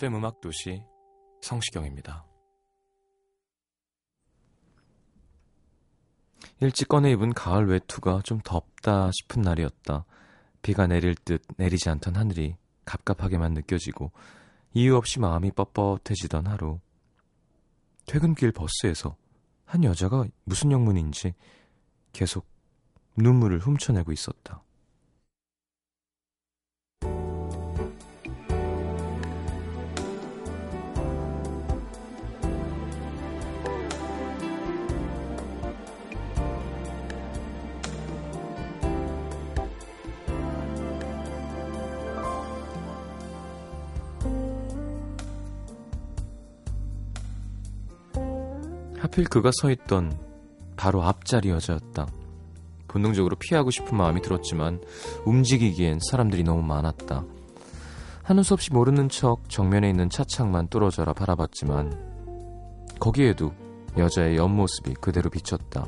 FM 음악 도시 성시경입니다. 일찍 꺼내 입은 가을 외투가 좀 덥다 싶은 날이었다. 비가 내릴 듯 내리지 않던 하늘이 갑갑하게만 느껴지고 이유 없이 마음이 뻣뻣해지던 하루. 퇴근길 버스에서 한 여자가 무슨 영문인지 계속 눈물을 훔쳐내고 있었다. 하필 그가 서 있던 바로 앞자리 여자였다. 본능적으로 피하고 싶은 마음이 들었지만 움직이기엔 사람들이 너무 많았다. 하는 수 없이 모르는 척 정면에 있는 차창만 뚫어져라 바라봤지만 거기에도 여자의 옆모습이 그대로 비쳤다.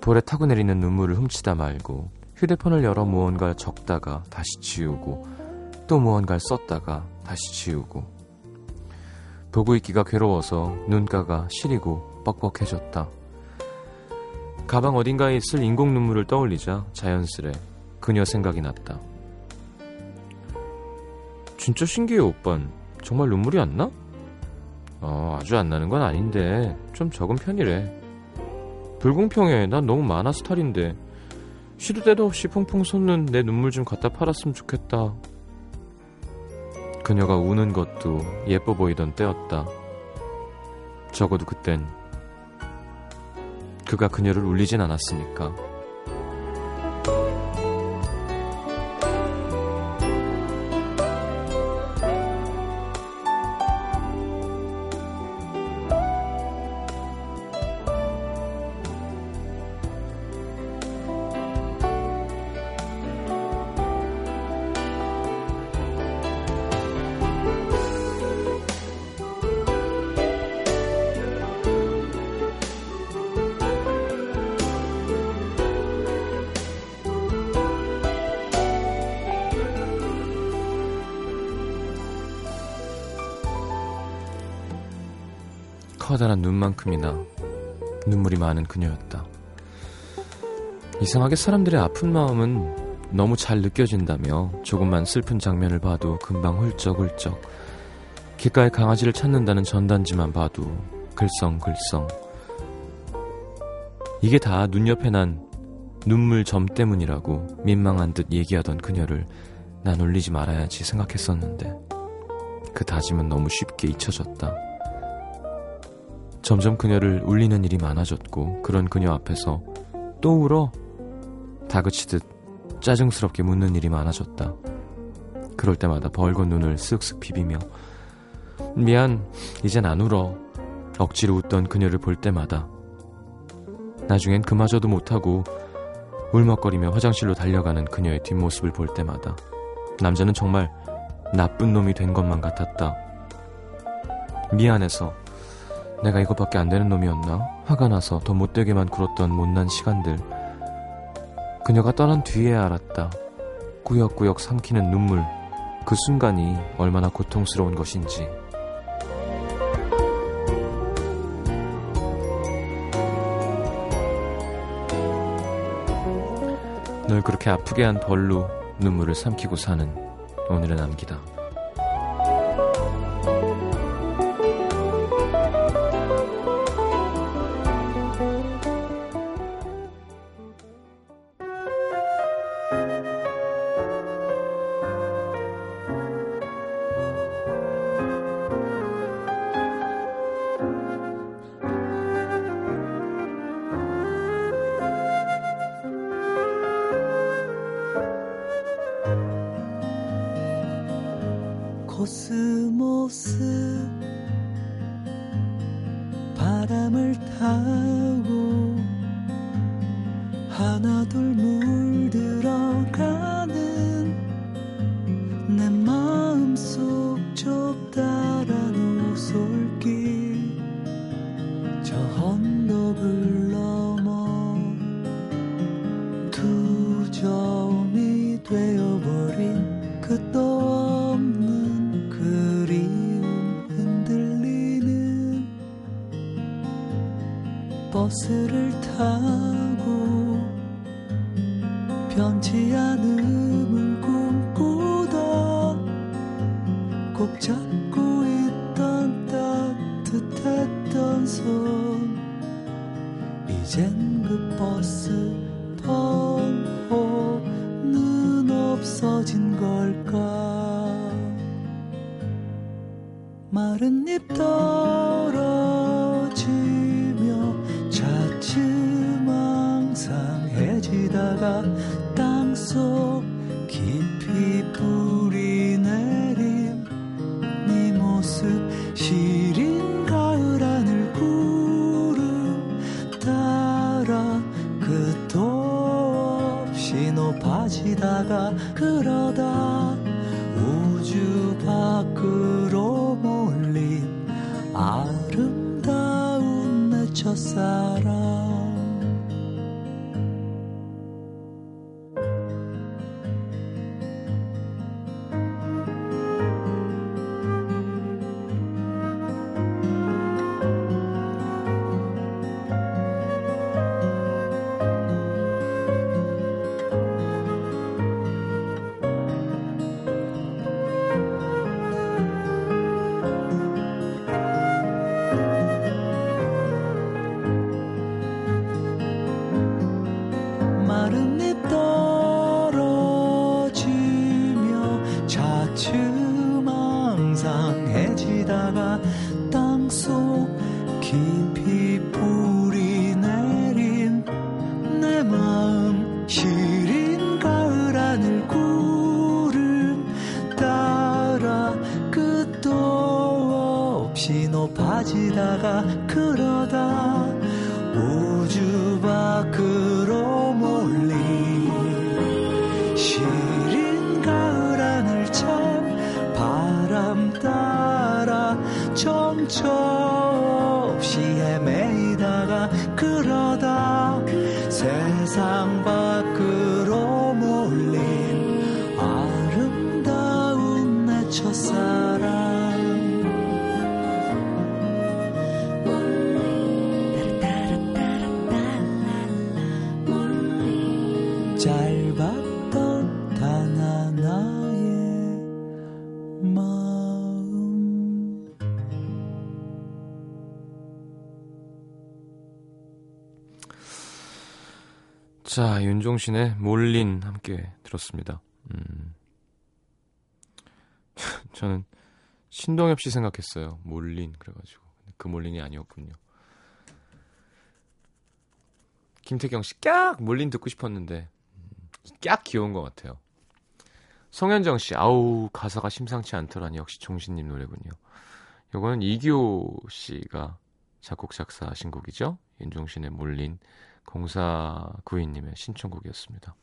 볼에 타고 내리는 눈물을 훔치다 말고 휴대폰을 열어 무언가 적다가 다시 지우고 또 무언가를 썼다가 다시 지우고 보고 있기가 괴로워서 눈가가 시리고 뻑뻑해졌다. 가방 어딘가에 있을 인공 눈물을 떠올리자 자연스레 그녀 생각이 났다. 진짜 신기해 오빤. 정말 눈물이 안 나? 어, 아주 안 나는 건 아닌데 좀 적은 편이래. 불공평해. 난 너무 많아 스타일인데. 시도 때도 없이 퐁퐁 솟는 내 눈물 좀 갖다 팔았으면 좋겠다. 그녀가 우는 것도 예뻐 보이던 때였다. 적어도 그땐 그가 그녀를 울리진 않았으니까. 눈물이 많은 그녀였다. 이상하게 사람들의 아픈 마음은 너무 잘 느껴진다며 조금만 슬픈 장면을 봐도 금방 훌쩍훌쩍 길가에 강아지를 찾는다는 전단지만 봐도 글썽글썽 이게 다 눈 옆에 난 눈물 점 때문이라고 민망한 듯 얘기하던 그녀를 난 울리지 말아야지 생각했었는데 그 다짐은 너무 쉽게 잊혀졌다. 점점 그녀를 울리는 일이 많아졌고 그런 그녀 앞에서 또 울어 다그치듯 짜증스럽게 묻는 일이 많아졌다. 그럴 때마다 벌건 눈을 쓱쓱 비비며 미안 이젠 안 울어 억지로 웃던 그녀를 볼 때마다 나중엔 그마저도 못하고 울먹거리며 화장실로 달려가는 그녀의 뒷모습을 볼 때마다 남자는 정말 나쁜 놈이 된 것만 같았다. 미안해서 내가 이것밖에 안 되는 놈이었나? 화가 나서 더 못되게만 굴었던 못난 시간들. 그녀가 떠난 뒤에 알았다. 꾸역꾸역 삼키는 눈물. 그 순간이 얼마나 고통스러운 것인지. 널 그렇게 아프게 한 벌로 눈물을 삼키고 사는 오늘의 남기다. 아름다운 내 첫사랑 시 자, 윤종신의 몰린 함께 들었습니다. 음. 저는 신동엽 씨 생각했어요. 몰린 그래가지고 그 몰린이 아니었군요. 김태경 씨, 깍 몰린 듣고 싶었는데 음, 깍 귀여운 것 같아요. 성현정 씨, 아우 가사가 심상치 않더라니 역시 종신님 노래군요. 요거는 이기호 씨가 작곡 작사하신 곡이죠. 윤종신의 몰린 0492님의 신청곡이었습니다.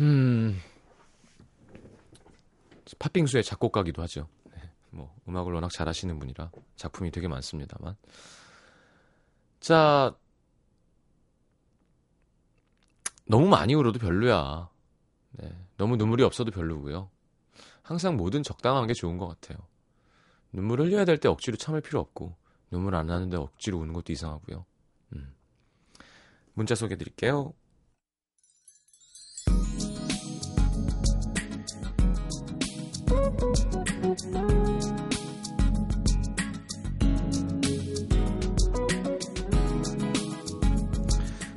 음, 팥빙수의 작곡가기도 하죠. 네, 뭐 음악을 워낙 잘하시는 분이라 작품이 되게 많습니다만. 자, 너무 많이 울어도 별로야. 네, 너무 눈물이 없어도 별로고요. 항상 뭐든 적당한 게 좋은 것 같아요. 눈물 흘려야 될 때 억지로 참을 필요 없고 눈물 안 나는데 억지로 우는 것도 이상하고요. 음. 문자 소개해 드릴게요.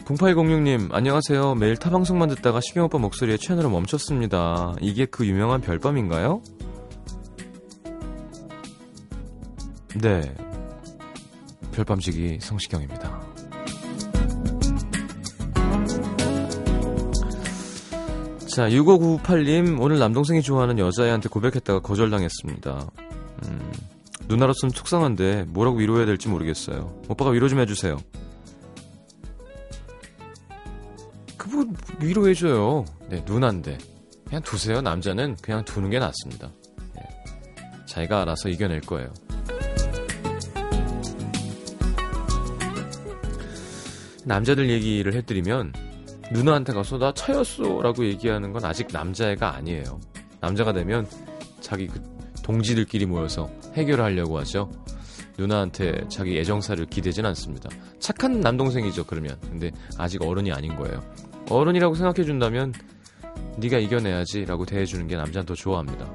0806님, 안녕하세요. 매일 타방송만 듣다가 시경오빠 목소리에 채널을 멈췄습니다. 이게 그 유명한 별밤인가요? 네. 별밤지기 성시경입니다. 자, 6598님, 오늘 남동생이 좋아하는 여자애한테 고백했다가 거절당했습니다. 음, 누나로서는 속상한데 뭐라고 위로해야 될지 모르겠어요. 오빠가 위로 좀 해주세요. 그뭐 위로해줘요. 네, 누나인데. 그냥 두세요. 남자는 그냥 두는 게 낫습니다. 네, 자기가 알아서 이겨낼 거예요. 남자들 얘기를 해드리면 누나한테 가서 나 차였어 라고 얘기하는 건 아직 남자애가 아니에요. 남자가 되면 자기 그 동지들끼리 모여서 해결을 하려고 하죠. 누나한테 자기 애정사를 기대진 않습니다. 착한 남동생이죠, 그러면. 근데 아직 어른이 아닌 거예요. 어른이라고 생각해 준다면 네가 이겨내야지 라고 대해주는 게 남자는 더 좋아합니다.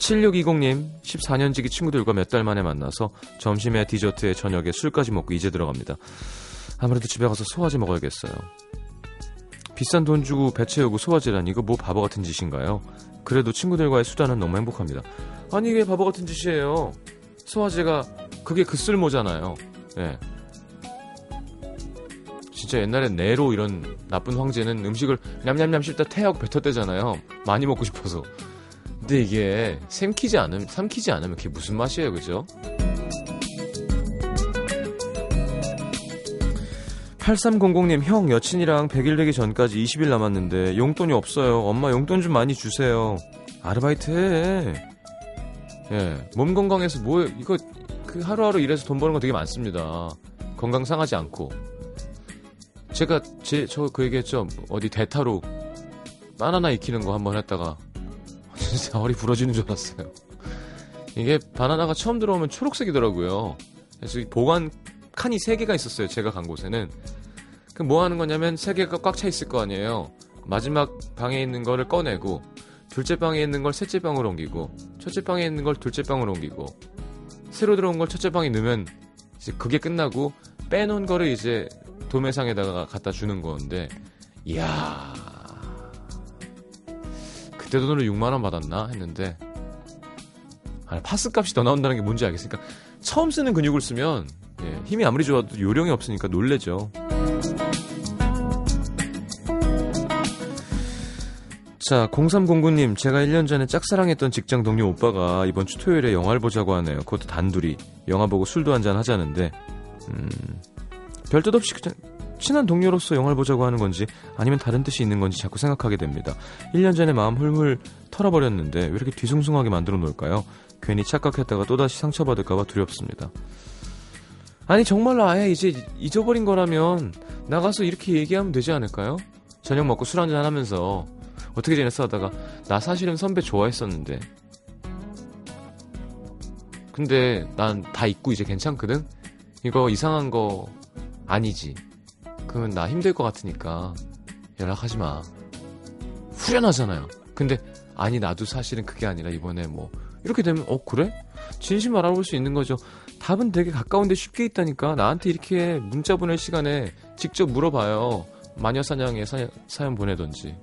7620님, 14년 지기 친구들과 몇 달 만에 만나서 점심에 디저트에 저녁에 술까지 먹고 이제 들어갑니다. 아무래도 집에 가서 소화제 먹어야겠어요. 비싼 돈 주고 배 채우고 소화제란 이거 뭐 바보 같은 짓인가요? 그래도 친구들과의 수다는 너무 행복합니다. 아니 이게 바보 같은 짓이에요. 소화제가 그게 그 쓸모잖아요. 예. 진짜 옛날에 네로 이런 나쁜 황제는 음식을 냠냠냠 씹다 태하고 뱉어대잖아요. 많이 먹고 싶어서. 근데 이게 삼키지 않으면 삼키지 않으면 그게 무슨 맛이에요, 그죠? 8300님, 형, 여친이랑 100일 되기 전까지 20일 남았는데 용돈이 없어요. 엄마 용돈 좀 많이 주세요. 아르바이트 해. 예, 몸 건강해서 뭐, 이거, 그 하루하루 일해서 돈 버는 거 되게 많습니다. 건강 상하지 않고. 제가, 제, 저 그 얘기했죠. 어디 대타로 바나나 익히는 거 한번 했다가, 진짜 허리 부러지는 줄 알았어요. 이게 바나나가 처음 들어오면 초록색이더라고요. 그래서 보관 칸이 3개가 있었어요. 제가 간 곳에는. 그 뭐 하는 거냐면 3개가 꽉 차 있을 거 아니에요. 마지막 방에 있는 거를 꺼내고 둘째 방에 있는 걸 셋째 방으로 옮기고 첫째 방에 있는 걸 둘째 방으로 옮기고 새로 들어온 걸 첫째 방에 넣으면 이제 그게 끝나고 빼놓은 거를 이제 도매상에다가 갖다 주는 건데 이야 그때 돈으로 6만 원 받았나 했는데 아, 파스 값이 더 나온다는 게 뭔지 알겠으니까 처음 쓰는 근육을 쓰면 예, 힘이 아무리 좋아도 요령이 없으니까 놀래죠. 자, 0309님, 제가 1년 전에 짝사랑했던 직장 동료 오빠가 이번 주 토요일에 영화를 보자고 하네요. 그것도 단둘이. 영화 보고 술도 한잔 하자는데, 음, 별뜻 없이 그냥 친한 동료로서 영화를 보자고 하는 건지 아니면 다른 뜻이 있는 건지 자꾸 생각하게 됩니다. 1년 전에 마음 훌훌 털어버렸는데 왜 이렇게 뒤숭숭하게 만들어 놓을까요? 괜히 착각했다가 또다시 상처받을까봐 두렵습니다. 아니 정말로 아예 이제 잊어버린 거라면 나가서 이렇게 얘기하면 되지 않을까요? 저녁 먹고 술 한잔 하면서 어떻게 지냈어 하다가 나 사실은 선배 좋아했었는데 근데 난 다 잊고 이제 괜찮거든? 이거 이상한 거 아니지 그러면 나 힘들 것 같으니까 연락하지 마. 후련하잖아요. 근데 아니 나도 사실은 그게 아니라 이번에 뭐 이렇게 되면 어 그래? 진심 알아볼 수 있는 거죠. 답은 되게 가까운데 쉽게 있다니까. 나한테 이렇게 문자 보낼 시간에 직접 물어봐요. 마녀 사냥에 사, 사연 보내던지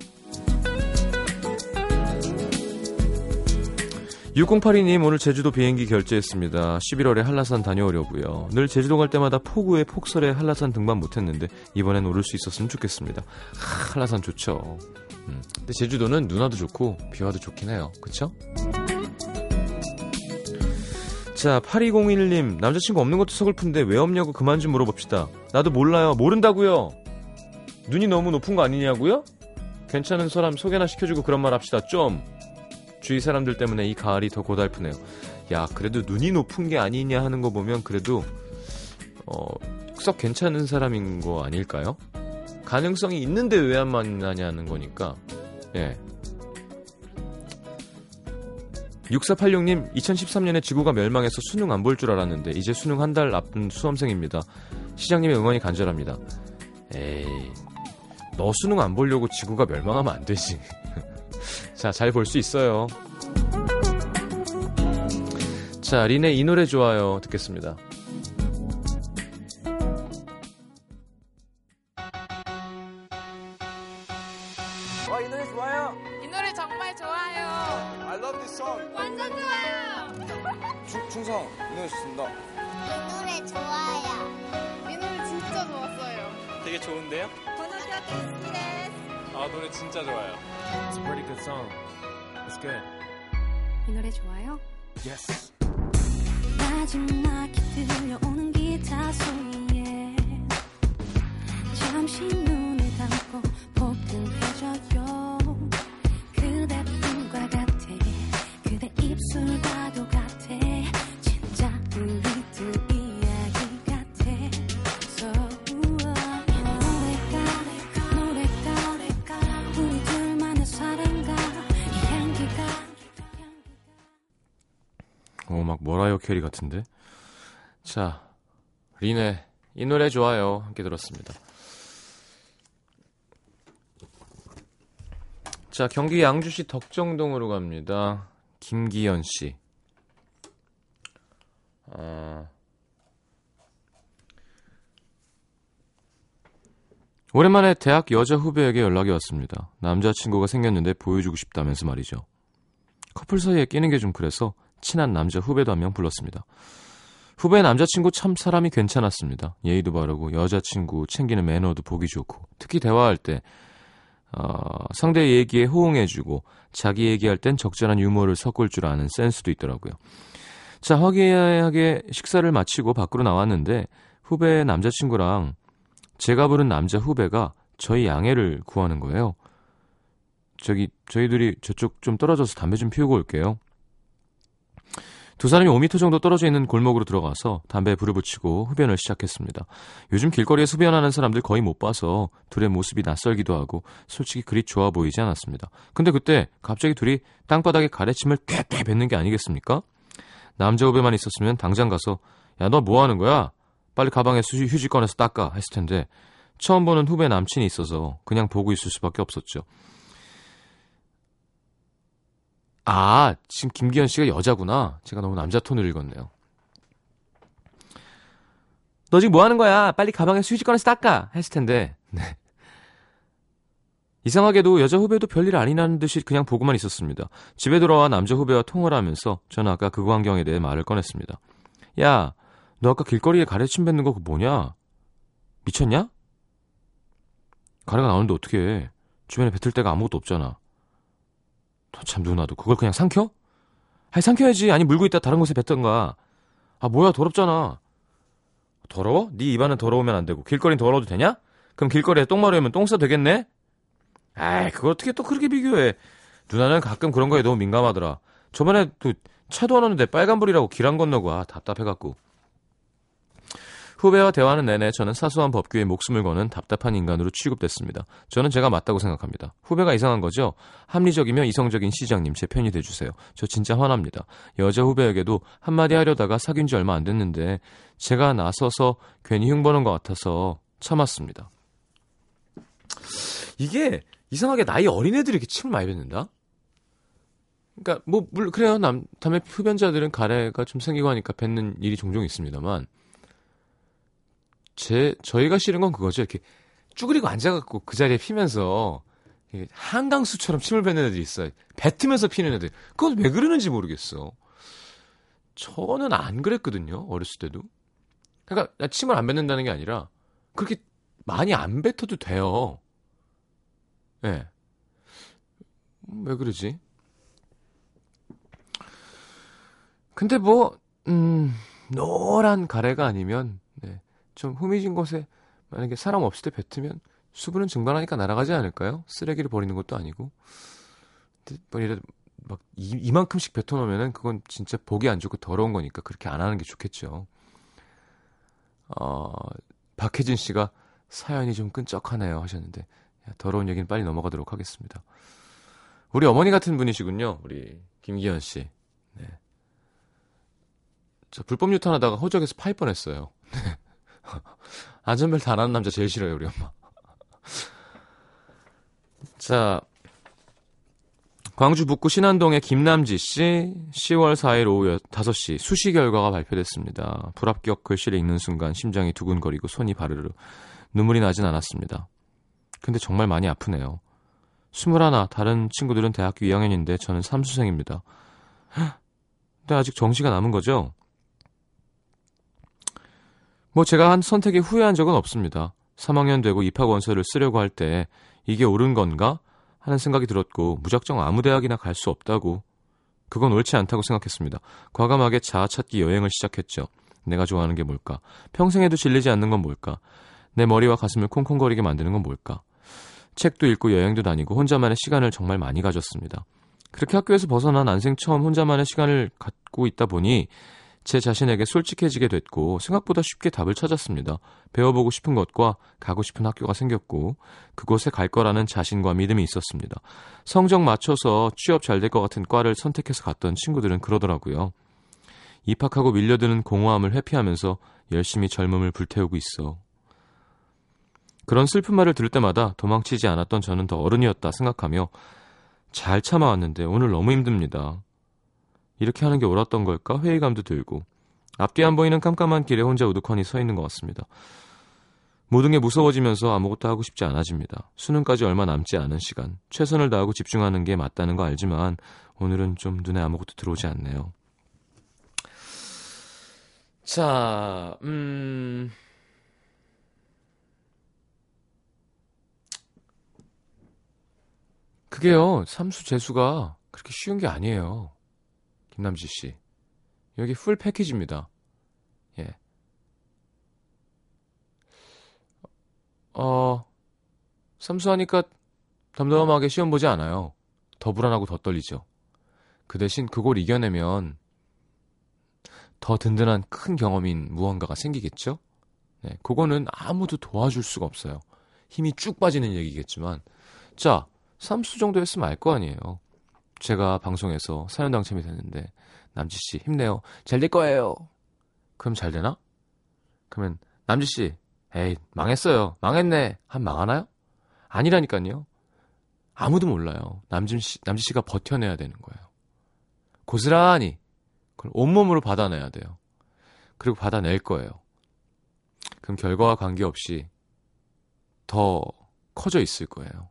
6082님 오늘 제주도 비행기 결제했습니다. 11월에 한라산 다녀오려고요. 늘 제주도 갈 때마다 폭우에 폭설에 한라산 등반 못했는데 이번엔 오를 수 있었으면 좋겠습니다. 하, 한라산 좋죠. 음, 근데 제주도는 눈화도 좋고 비와도 좋긴 해요. 그쵸? 자 8201님 남자친구 없는 것도 서글픈데 왜 없냐고 그만 좀 물어봅시다. 나도 몰라요. 모른다고요. 눈이 너무 높은 거 아니냐고요? 괜찮은 사람 소개나 시켜주고 그런 말 합시다. 좀. 주위 사람들 때문에 이 가을이 더 고달프네요. 야, 그래도 눈이 높은 게 아니냐 하는 거 보면 그래도 어, 썩 괜찮은 사람인 거 아닐까요? 가능성이 있는데 왜 안 만나냐는 거니까. 예. 6486님, 2013년에 지구가 멸망해서 수능 안 볼 줄 알았는데 이제 수능 한 달 앞둔 수험생입니다. 시장님의 응원이 간절합니다. 에이, 너 수능 안 보려고 지구가 멸망하면 안 되지. 자, 잘 볼 수 있어요. 자, 린의 이 노래 좋아요. 듣겠습니다. Good. 이 노래 좋아요? Yes. 캐리 같은데. 자, 린의 이 노래 좋아요. 함께 들었습니다. 자, 경기 양주시 덕정동으로 갑니다. 김기현 씨. 아. 오랜만에 대학 여자 후배에게 연락이 왔습니다. 남자친구가 생겼는데 보여주고 싶다면서 말이죠. 커플 사이에 끼는 게 좀 그래서 친한 남자 후배도 한 명 불렀습니다. 후배 남자친구 참 사람이 괜찮았습니다. 예의도 바르고 여자친구 챙기는 매너도 보기 좋고 특히 대화할 때 어, 상대 얘기에 호응해주고 자기 얘기할 땐 적절한 유머를 섞을 줄 아는 센스도 있더라고요. 자 화기애애하게 식사를 마치고 밖으로 나왔는데 후배 남자친구랑 제가 부른 남자 후배가 저희 양해를 구하는 거예요. 저기 저희들이 저쪽 좀 떨어져서 담배 좀 피우고 올게요. 두 사람이 5m 정도 떨어져 있는 골목으로 들어가서 담배에 불을 붙이고 흡연을 시작했습니다. 요즘 길거리에서 흡연하는 사람들 거의 못 봐서 둘의 모습이 낯설기도 하고 솔직히 그리 좋아 보이지 않았습니다. 근데 그때 갑자기 둘이 땅바닥에 가래침을 꽤 뱉는 게 아니겠습니까? 남자 후배만 있었으면 당장 가서 야 너 뭐 하는 거야? 빨리 가방에 휴지, 휴지 꺼내서 닦아 했을 텐데 처음 보는 후배 남친이 있어서 그냥 보고 있을 수밖에 없었죠. 아, 지금 김기현 씨가 여자구나. 제가 너무 남자 톤을 읽었네요. 너 지금 뭐 하는 거야? 빨리 가방에 휴지 꺼내서 닦아. 했을 텐데. 네. 이상하게도 여자 후배도 별일 아니라는 듯이 그냥 보고만 있었습니다. 집에 돌아와 남자 후배와 통화를 하면서 저는 아까 그 광경에 대해 말을 꺼냈습니다. 야, 너 아까 길거리에 가래침 뱉는 거 그거 뭐냐? 미쳤냐? 가래가 나오는데 어떻게 해? 주변에 뱉을 데가 아무것도 없잖아. 참 누나도 그걸 그냥 삼켜? 아니 삼켜야지. 아니 물고 있다 다른 곳에 뱉던가. 아 뭐야 더럽잖아. 더러워? 네 입안은 더러우면 안 되고 길거리는 더러워도 되냐? 그럼 길거리에 똥 마르면 똥 싸 되겠네? 아이 그걸 어떻게 또 그렇게 비교해. 누나는 가끔 그런 거에 너무 민감하더라. 저번에 또 차도 안 오는데 빨간불이라고 길 안 건너고 아 답답해갖고. 후배와 대화하는 내내 저는 사소한 법규에 목숨을 거는 답답한 인간으로 취급됐습니다. 저는 제가 맞다고 생각합니다. 후배가 이상한 거죠? 합리적이며 이성적인 시장님 제 편이 돼주세요. 저 진짜 화납니다. 여자 후배에게도 한마디 하려다가 사귄 지 얼마 안 됐는데 제가 나서서 괜히 흉보는 것 같아서 참았습니다. 이게 이상하게 나이 어린 애들이 이렇게 침을 많이 뱉는다? 그러니까 뭐 그래요. 남 담배 흡연자들은 가래가 좀 생기고 하니까 뱉는 일이 종종 있습니다만 제 저희가 싫은 건 그거죠. 이렇게 쭈그리고 앉아갖고 그 자리에 피면서 한강수처럼 침을 뱉는 애들이 있어요. 뱉으면서 피는 애들. 그건 왜 그러는지 모르겠어. 저는 안 그랬거든요. 어렸을 때도. 그러니까 나 침을 안 뱉는다는 게 아니라 그렇게 많이 안 뱉어도 돼요. 예. 네. 왜 그러지? 근데 뭐, 음, 노란 가래가 아니면, 네. 좀 후미진 곳에 만약에 사람 없을 때 뱉으면 수분은 증발하니까 날아가지 않을까요? 쓰레기를 버리는 것도 아니고. 근데 뭐막 이, 이만큼씩 뱉어놓으면은 그건 진짜 보기 안 좋고 더러운 거니까 그렇게 안 하는 게 좋겠죠. 어, 박혜진 씨가 사연이 좀 끈적하네요 하셨는데 더러운 얘기는 빨리 넘어가도록 하겠습니다. 우리 어머니 같은 분이시군요. 우리 김기현 씨. 네. 저 불법 유탄하다가 호적에서 파일 뻔했어요. 안전벨트 안 하는 남자 제일 싫어요, 우리 엄마. 자, 광주 북구 신안동의 김남지 씨, 10월 4일 오후 5시 수시 결과가 발표됐습니다. 불합격 글씨를 읽는 순간 심장이 두근거리고 손이 바르르 눈물이 나진 않았습니다. 근데 정말 많이 아프네요. 21, 다른 친구들은 대학교 2학년인데 저는 삼수생입니다. 근데 아직 정시가 남은 거죠? 뭐 제가 한 선택에 후회한 적은 없습니다. 3학년 되고 입학 원서를 쓰려고 할 때 이게 옳은 건가 하는 생각이 들었고 무작정 아무 대학이나 갈 수 없다고 그건 옳지 않다고 생각했습니다. 과감하게 자아 찾기 여행을 시작했죠. 내가 좋아하는 게 뭘까? 평생에도 질리지 않는 건 뭘까? 내 머리와 가슴을 콩콩거리게 만드는 건 뭘까? 책도 읽고 여행도 다니고 혼자만의 시간을 정말 많이 가졌습니다. 그렇게 학교에서 벗어난 난생 처음 혼자만의 시간을 갖고 있다 보니 제 자신에게 솔직해지게 됐고 생각보다 쉽게 답을 찾았습니다. 배워보고 싶은 것과 가고 싶은 학교가 생겼고 그곳에 갈 거라는 자신과 믿음이 있었습니다. 성적 맞춰서 취업 잘 될 것 같은 과를 선택해서 갔던 친구들은 그러더라고요. 입학하고 밀려드는 공허함을 회피하면서 열심히 젊음을 불태우고 있어. 그런 슬픈 말을 들을 때마다 도망치지 않았던 저는 더 어른이었다 생각하며 잘 참아왔는데 오늘 너무 힘듭니다. 이렇게 하는 게 옳았던 걸까 회의감도 들고 앞뒤 안 보이는 깜깜한 길에 혼자 우두커니 서 있는 것 같습니다. 모든 게 무서워지면서 아무것도 하고 싶지 않아집니다. 수능까지 얼마 남지 않은 시간. 최선을 다하고 집중하는 게 맞다는 거 알지만 오늘은 좀 눈에 아무것도 들어오지 않네요. 자, 음. 그게요, 삼수 재수가 그렇게 쉬운 게 아니에요. 김남지 씨. 여기 풀 패키지입니다. 예. 어, 삼수하니까 덤덤하게 시험 보지 않아요. 더 불안하고 더 떨리죠. 그 대신 그걸 이겨내면 더 든든한 큰 경험인 무언가가 생기겠죠? 네, 그거는 아무도 도와줄 수가 없어요. 힘이 쭉 빠지는 얘기겠지만. 자, 삼수 정도 했으면 알 거 아니에요. 제가 방송에서 사연 당첨이 됐는데, 남지 씨, 힘내요. 잘 될 거예요. 그럼 잘 되나? 그러면, 남지 씨, 에이, 망했어요. 망했네. 한 망하나요? 아니라니까요. 아무도 몰라요. 남진 씨, 남지 씨가 버텨내야 되는 거예요. 고스란히, 그걸 온몸으로 받아내야 돼요. 그리고 받아낼 거예요. 그럼 결과와 관계없이 더 커져 있을 거예요.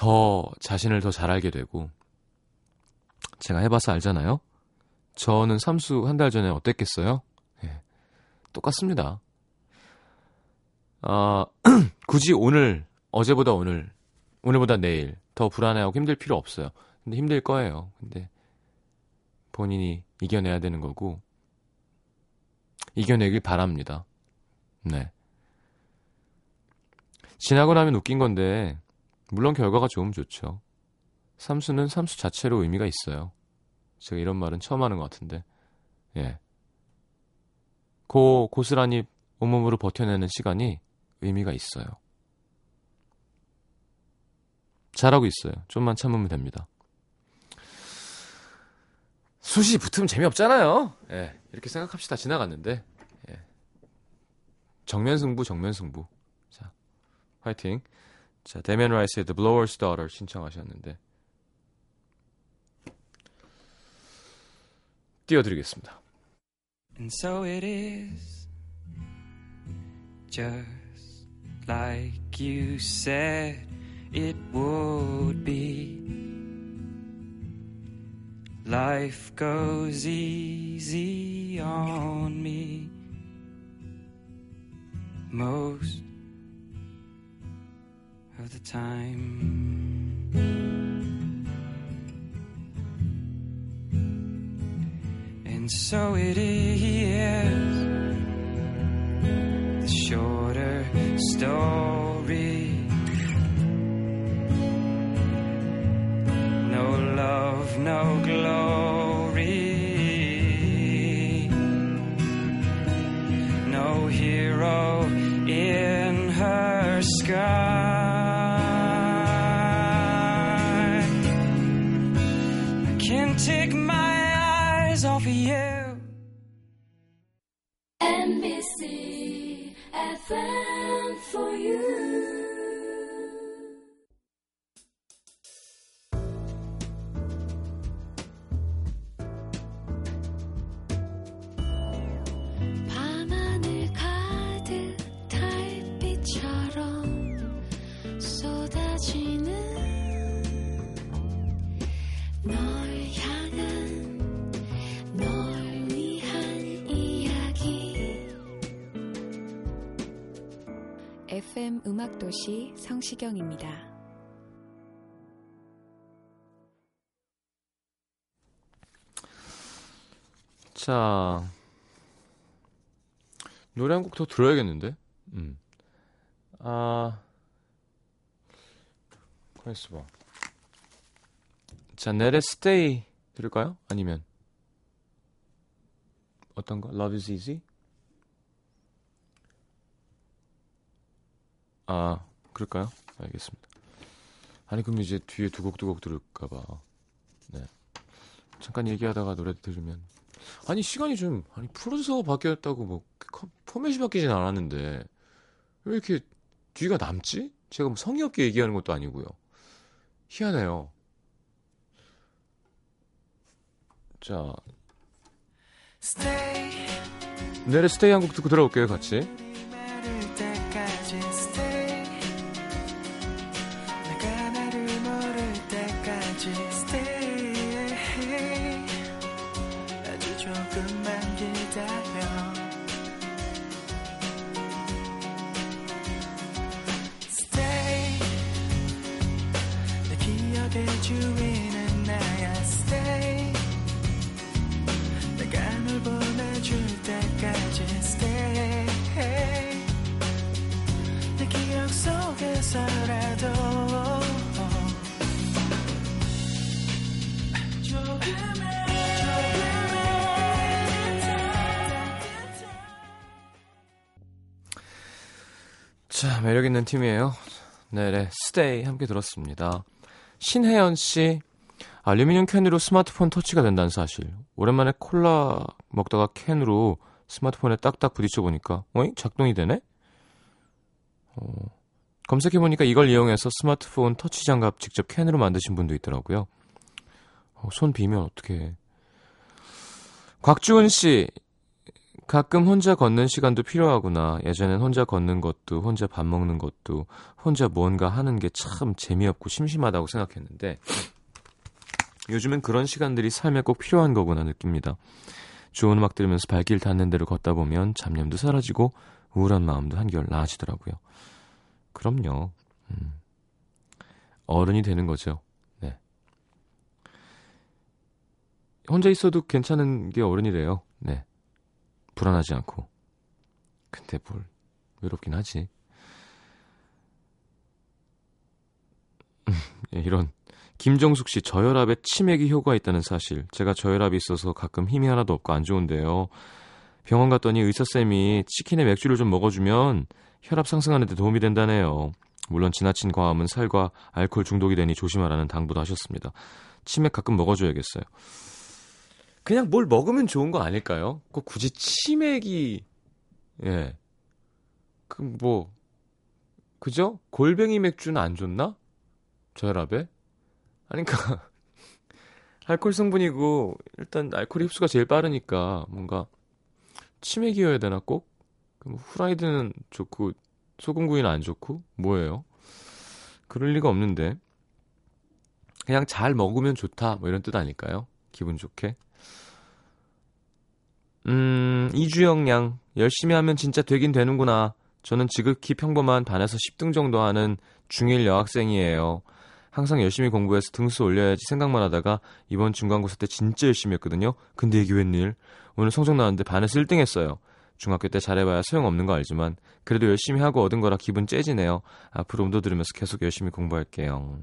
더 자신을 더 잘 알게 되고 제가 해봐서 알잖아요. 저는 삼수 한 달 전에 어땠겠어요? 예, 똑같습니다. 아, 굳이 오늘 어제보다 오늘 오늘보다 내일 더 불안해하고 힘들 필요 없어요. 근데 힘들 거예요. 근데 본인이 이겨내야 되는 거고 이겨내길 바랍니다. 네. 지나고 나면 웃긴 건데 물론 결과가 좋으면 좋죠. 삼수는 삼수 자체로 의미가 있어요. 제가 이런 말은 처음 하는 것 같은데, 예. 고, 고스란히 온몸으로 버텨내는 시간이 의미가 있어요. 잘하고 있어요. 좀만 참으면 됩니다. 수시 붙으면 재미없잖아요. 예. 이렇게 생각합시다. 지나갔는데. 예. 정면 승부, 정면 승부. 자, 화이팅. 자, 데미안 라이스의 The Blower's Daughter 신청하셨는데 띄워드리겠습니다. And so it is, just like you said it would be. Life goes easy on me. Most of the time. And so it is the shorter story. FM 음악도시 성시경입니다. 자, 노래 한 곡 더 들어야겠는데? 음. 아, 가만 있어봐. 자, 넬의 Stay 들을까요? 아니면 어떤 거? Love is easy? 아, 그럴까요? 알겠습니다. 아니, 그럼 이제 뒤에 두곡두곡 들을까봐. 네. 잠깐 얘기하다가 노래 들으면. 아니, 시간이 좀, 아니, 프로듀서가 바뀌었다고 뭐, 컴- 포맷이 바뀌진 않았는데, 왜 이렇게 뒤가 남지? 제가 뭐 성의 없게 얘기하는 것도 아니고요. 희한해요. 자, 내래 스테이 한 곡 듣고 들어올게요, 같이. 아주 조금만 기다려 stay. 내 기억의 주인 자, 매력 있는 팀이에요. 네, 네, 스테이 함께 들었습니다. 신혜연 씨, 알루미늄 캔으로 스마트폰 터치가 된다는 사실. 오랜만에 콜라 먹다가 캔으로 스마트폰에 딱딱 부딪혀 보니까, 어이? 작동이 되네? 어, 검색해 보니까 이걸 이용해서 스마트폰 터치 장갑 직접 캔으로 만드신 분도 있더라고요. 어, 손 비면 어떻게? 곽주은 씨, 가끔 혼자 걷는 시간도 필요하구나. 예전엔 혼자 걷는 것도, 혼자 밥 먹는 것도, 혼자 뭔가 하는 게 참 재미없고 심심하다고 생각했는데, 요즘엔 그런 시간들이 삶에 꼭 필요한 거구나 느낍니다. 좋은 음악 들으면서 발길 닿는 대로 걷다 보면 잡념도 사라지고 우울한 마음도 한결 나아지더라고요. 그럼요. 음. 어른이 되는 거죠. 네. 혼자 있어도 괜찮은 게 어른이래요. 네. 불안하지 않고. 근데 뭘 외롭긴 하지. 예, 이런 김정숙 씨 저혈압에 치맥이 효과가 있다는 사실. 제가 저혈압이 있어서 가끔 힘이 하나도 없고 안 좋은데요. 병원 갔더니 의사 쌤이 치킨에 맥주를 좀 먹어주면 혈압 상승하는 데 도움이 된다네요. 물론 지나친 과음은 살과 알코올 중독이 되니 조심하라는 당부도 하셨습니다. 치맥 가끔 먹어줘야겠어요. 그냥 뭘 먹으면 좋은 거 아닐까요? 꼭 굳이 치맥이 예. 그 뭐 그죠? 골뱅이 맥주는 안 좋나? 저혈압에? 아니 그러니까 알코올 성분이고 일단 알코올 흡수가 제일 빠르니까 뭔가 치맥이어야 되나 꼭? 그럼 후라이드는 좋고 소금구이는 안 좋고 뭐예요? 그럴 리가 없는데 그냥 잘 먹으면 좋다 뭐 이런 뜻 아닐까요? 기분 좋게 음, 이주영 양. 열심히 하면 진짜 되긴 되는구나. 저는 지극히 평범한 반에서 10등 정도 하는 중1 여학생이에요. 항상 열심히 공부해서 등수 올려야지 생각만 하다가 이번 중간고사 때 진짜 열심히 했거든요. 근데 이게 웬일? 오늘 성적 나왔는데 반에서 1등 했어요. 중학교 때 잘해봐야 소용없는 거 알지만 그래도 열심히 하고 얻은 거라 기분 째지네요. 앞으로 음도 들으면서 계속 열심히 공부할게요.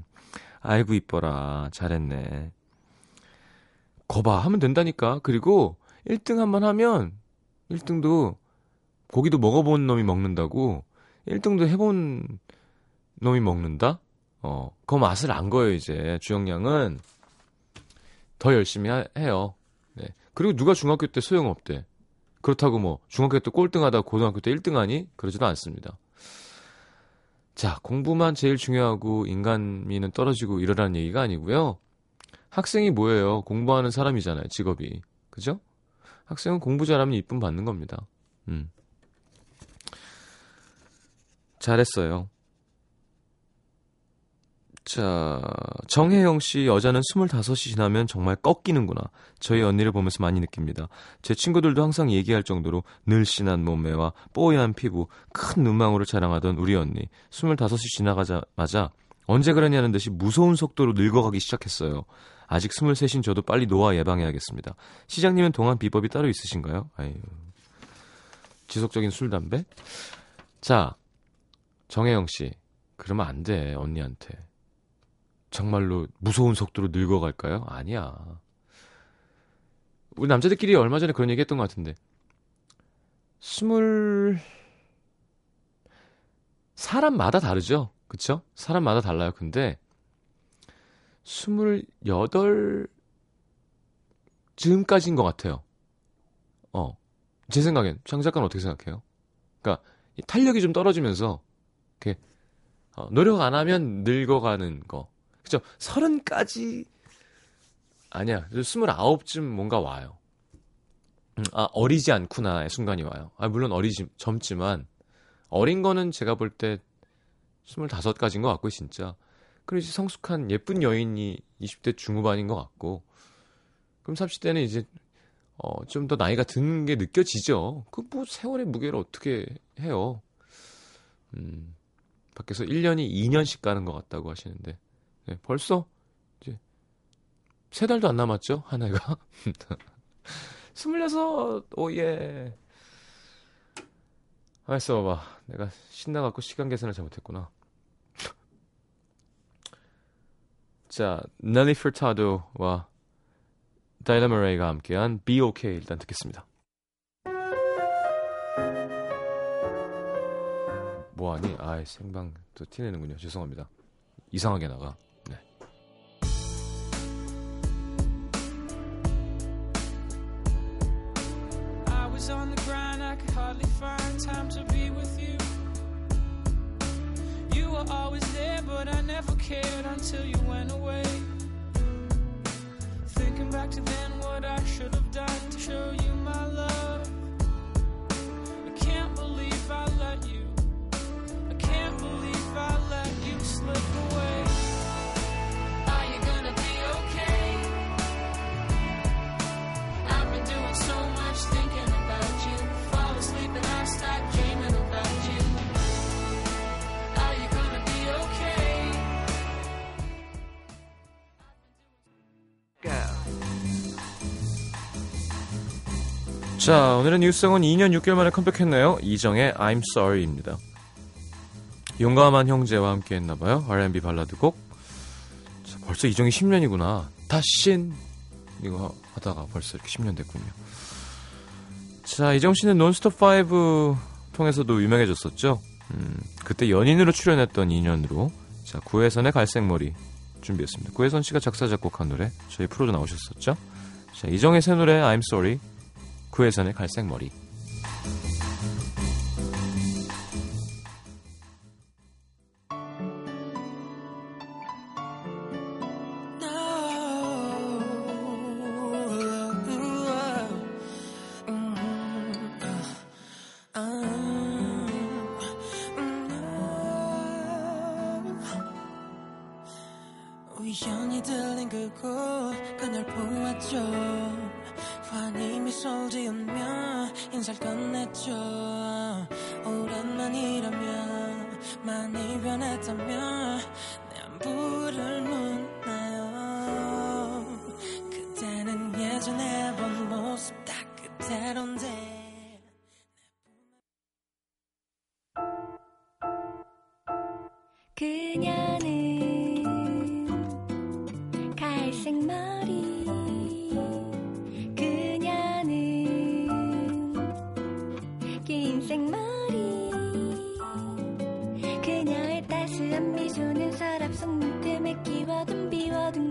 아이고 이뻐라. 잘했네. 거봐 하면 된다니까. 그리고 1등 한번 하면 1등도 고기도 먹어본 놈이 먹는다고 1등도 해본 놈이 먹는다? 어, 그 맛을 안 거예요 이제 주영양은 더 열심히 하- 해요. 네. 그리고 누가 중학교 때 소용없대. 그렇다고 뭐 중학교 때 꼴등하다 고등학교 때 1등 하니 그러지도 않습니다. 자 공부만 제일 중요하고 인간미는 떨어지고 이러라는 얘기가 아니고요. 학생이 뭐예요? 공부하는 사람이잖아요 직업이 그죠? 학생은 공부 잘하면 이쁨 받는 겁니다. 음. 잘했어요. 자, 정혜영 씨, 여자는 25이 지나면 정말 꺾이는구나. 저희 언니를 보면서 많이 느낍니다. 제 친구들도 항상 얘기할 정도로 늘씬한 몸매와 뽀얀 피부, 큰 눈망울을 자랑하던 우리 언니. 25이 지나가자마자 언제 그러냐는 듯이 무서운 속도로 늙어가기 시작했어요. 아직 23인 저도 빨리 노화 예방해야겠습니다. 시장님은 동안 비법이 따로 있으신가요? 아유. 지속적인 술, 담배? 자, 정혜영 씨. 그러면 안 돼, 언니한테. 정말로 무서운 속도로 늙어갈까요? 아니야. 우리 남자들끼리 얼마 전에 그런 얘기 했던 것 같은데. 스물, 사람마다 다르죠? 그쵸? 사람마다 달라요. 근데, 스물여덟 즈음까지인 것 같아요. 어. 제 생각엔. 장 작가는 어떻게 생각해요? 이 탄력이 좀 떨어지면서, 이렇게, 어, 노력 안 하면 늙어가는 거. 그죠? 서른까지 아니야. 스물아홉쯤 뭔가 와요. 음, 아 어리지 않구나의 순간이 와요. 아 물론 어리지 젊지만 어린 거는 제가 볼때 스물다섯까지인 것 같고 진짜. 이제 성숙한 예쁜 여인이 20대 중후반인 것 같고 그럼 30대는 이제 어, 좀 더 나이가 든게 느껴지죠. 그 뭐 세월의 무게를 어떻게 해요. 음, 밖에서 1년이 2년씩 가는 것 같다고 하시는데 네, 벌써 이제 세 달도 안 남았죠? 한 해가? 스물여섯 oh yeah 알았어 봐봐. 내가 신나갖고 시간 계산을 잘못했구나 자 넬리 퍼타도와 딜런 머레이가 함께한 Be OK 일단 듣겠습니다 뭐하니? 아이 생방 또 티내는군요 죄송합니다 이상하게 나가 네. On the grind, I could hardly find time to be with you. Were always there, but I never cared until you went away. Thinking back to then, what I should have done to show you my love. 자, 오늘은 뉴스성은 2년 6개월 만에 컴백했네요. 이정의 I'm Sorry입니다. 용감한 형제와 함께 했나봐요. R&B 발라드 곡. 자, 벌써 이정이 10년이구나. 다신 이거 하다가 벌써 이렇게 10년 됐군요. 자, 이정 씨는 논스톱 5 통해서도 유명해졌었죠. 음, 그때 연인으로 출연했던 인연으로 자, 구혜선의 갈색머리 준비했습니다. 구혜선 씨가 작사 작곡한 노래 저희 프로도 나오셨었죠. 자, 이정의 새 노래 I'm Sorry 구혜선의 갈색머리 긴 생머리. 그녀의 따스한 미소는 서랍 속 문틈에 끼워둔 비워둔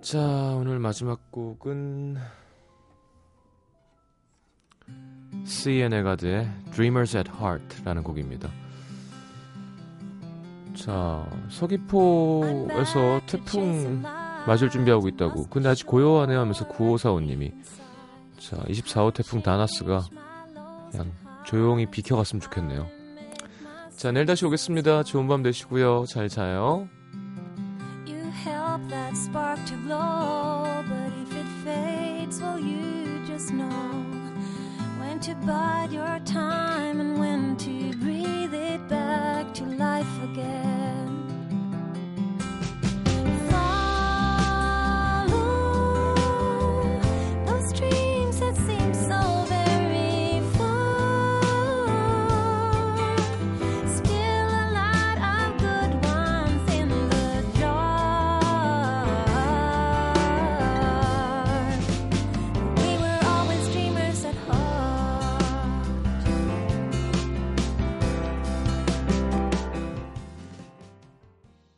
자, 오늘 마지막 곡은 시엔 에가드의 Dreamers at Heart라는 곡입니다. 자, 서귀포에서 태풍 맞을 준비하고 있다고. 근데 아직 고요하네 하면서 9545님이 자, 24호 태풍 다나스가 그냥 조용히 비켜갔으면 좋겠네요. 자, 내일 다시 오겠습니다. 좋은 밤 되시고요. 잘 자요. to bide your time and when to breathe it back to life again.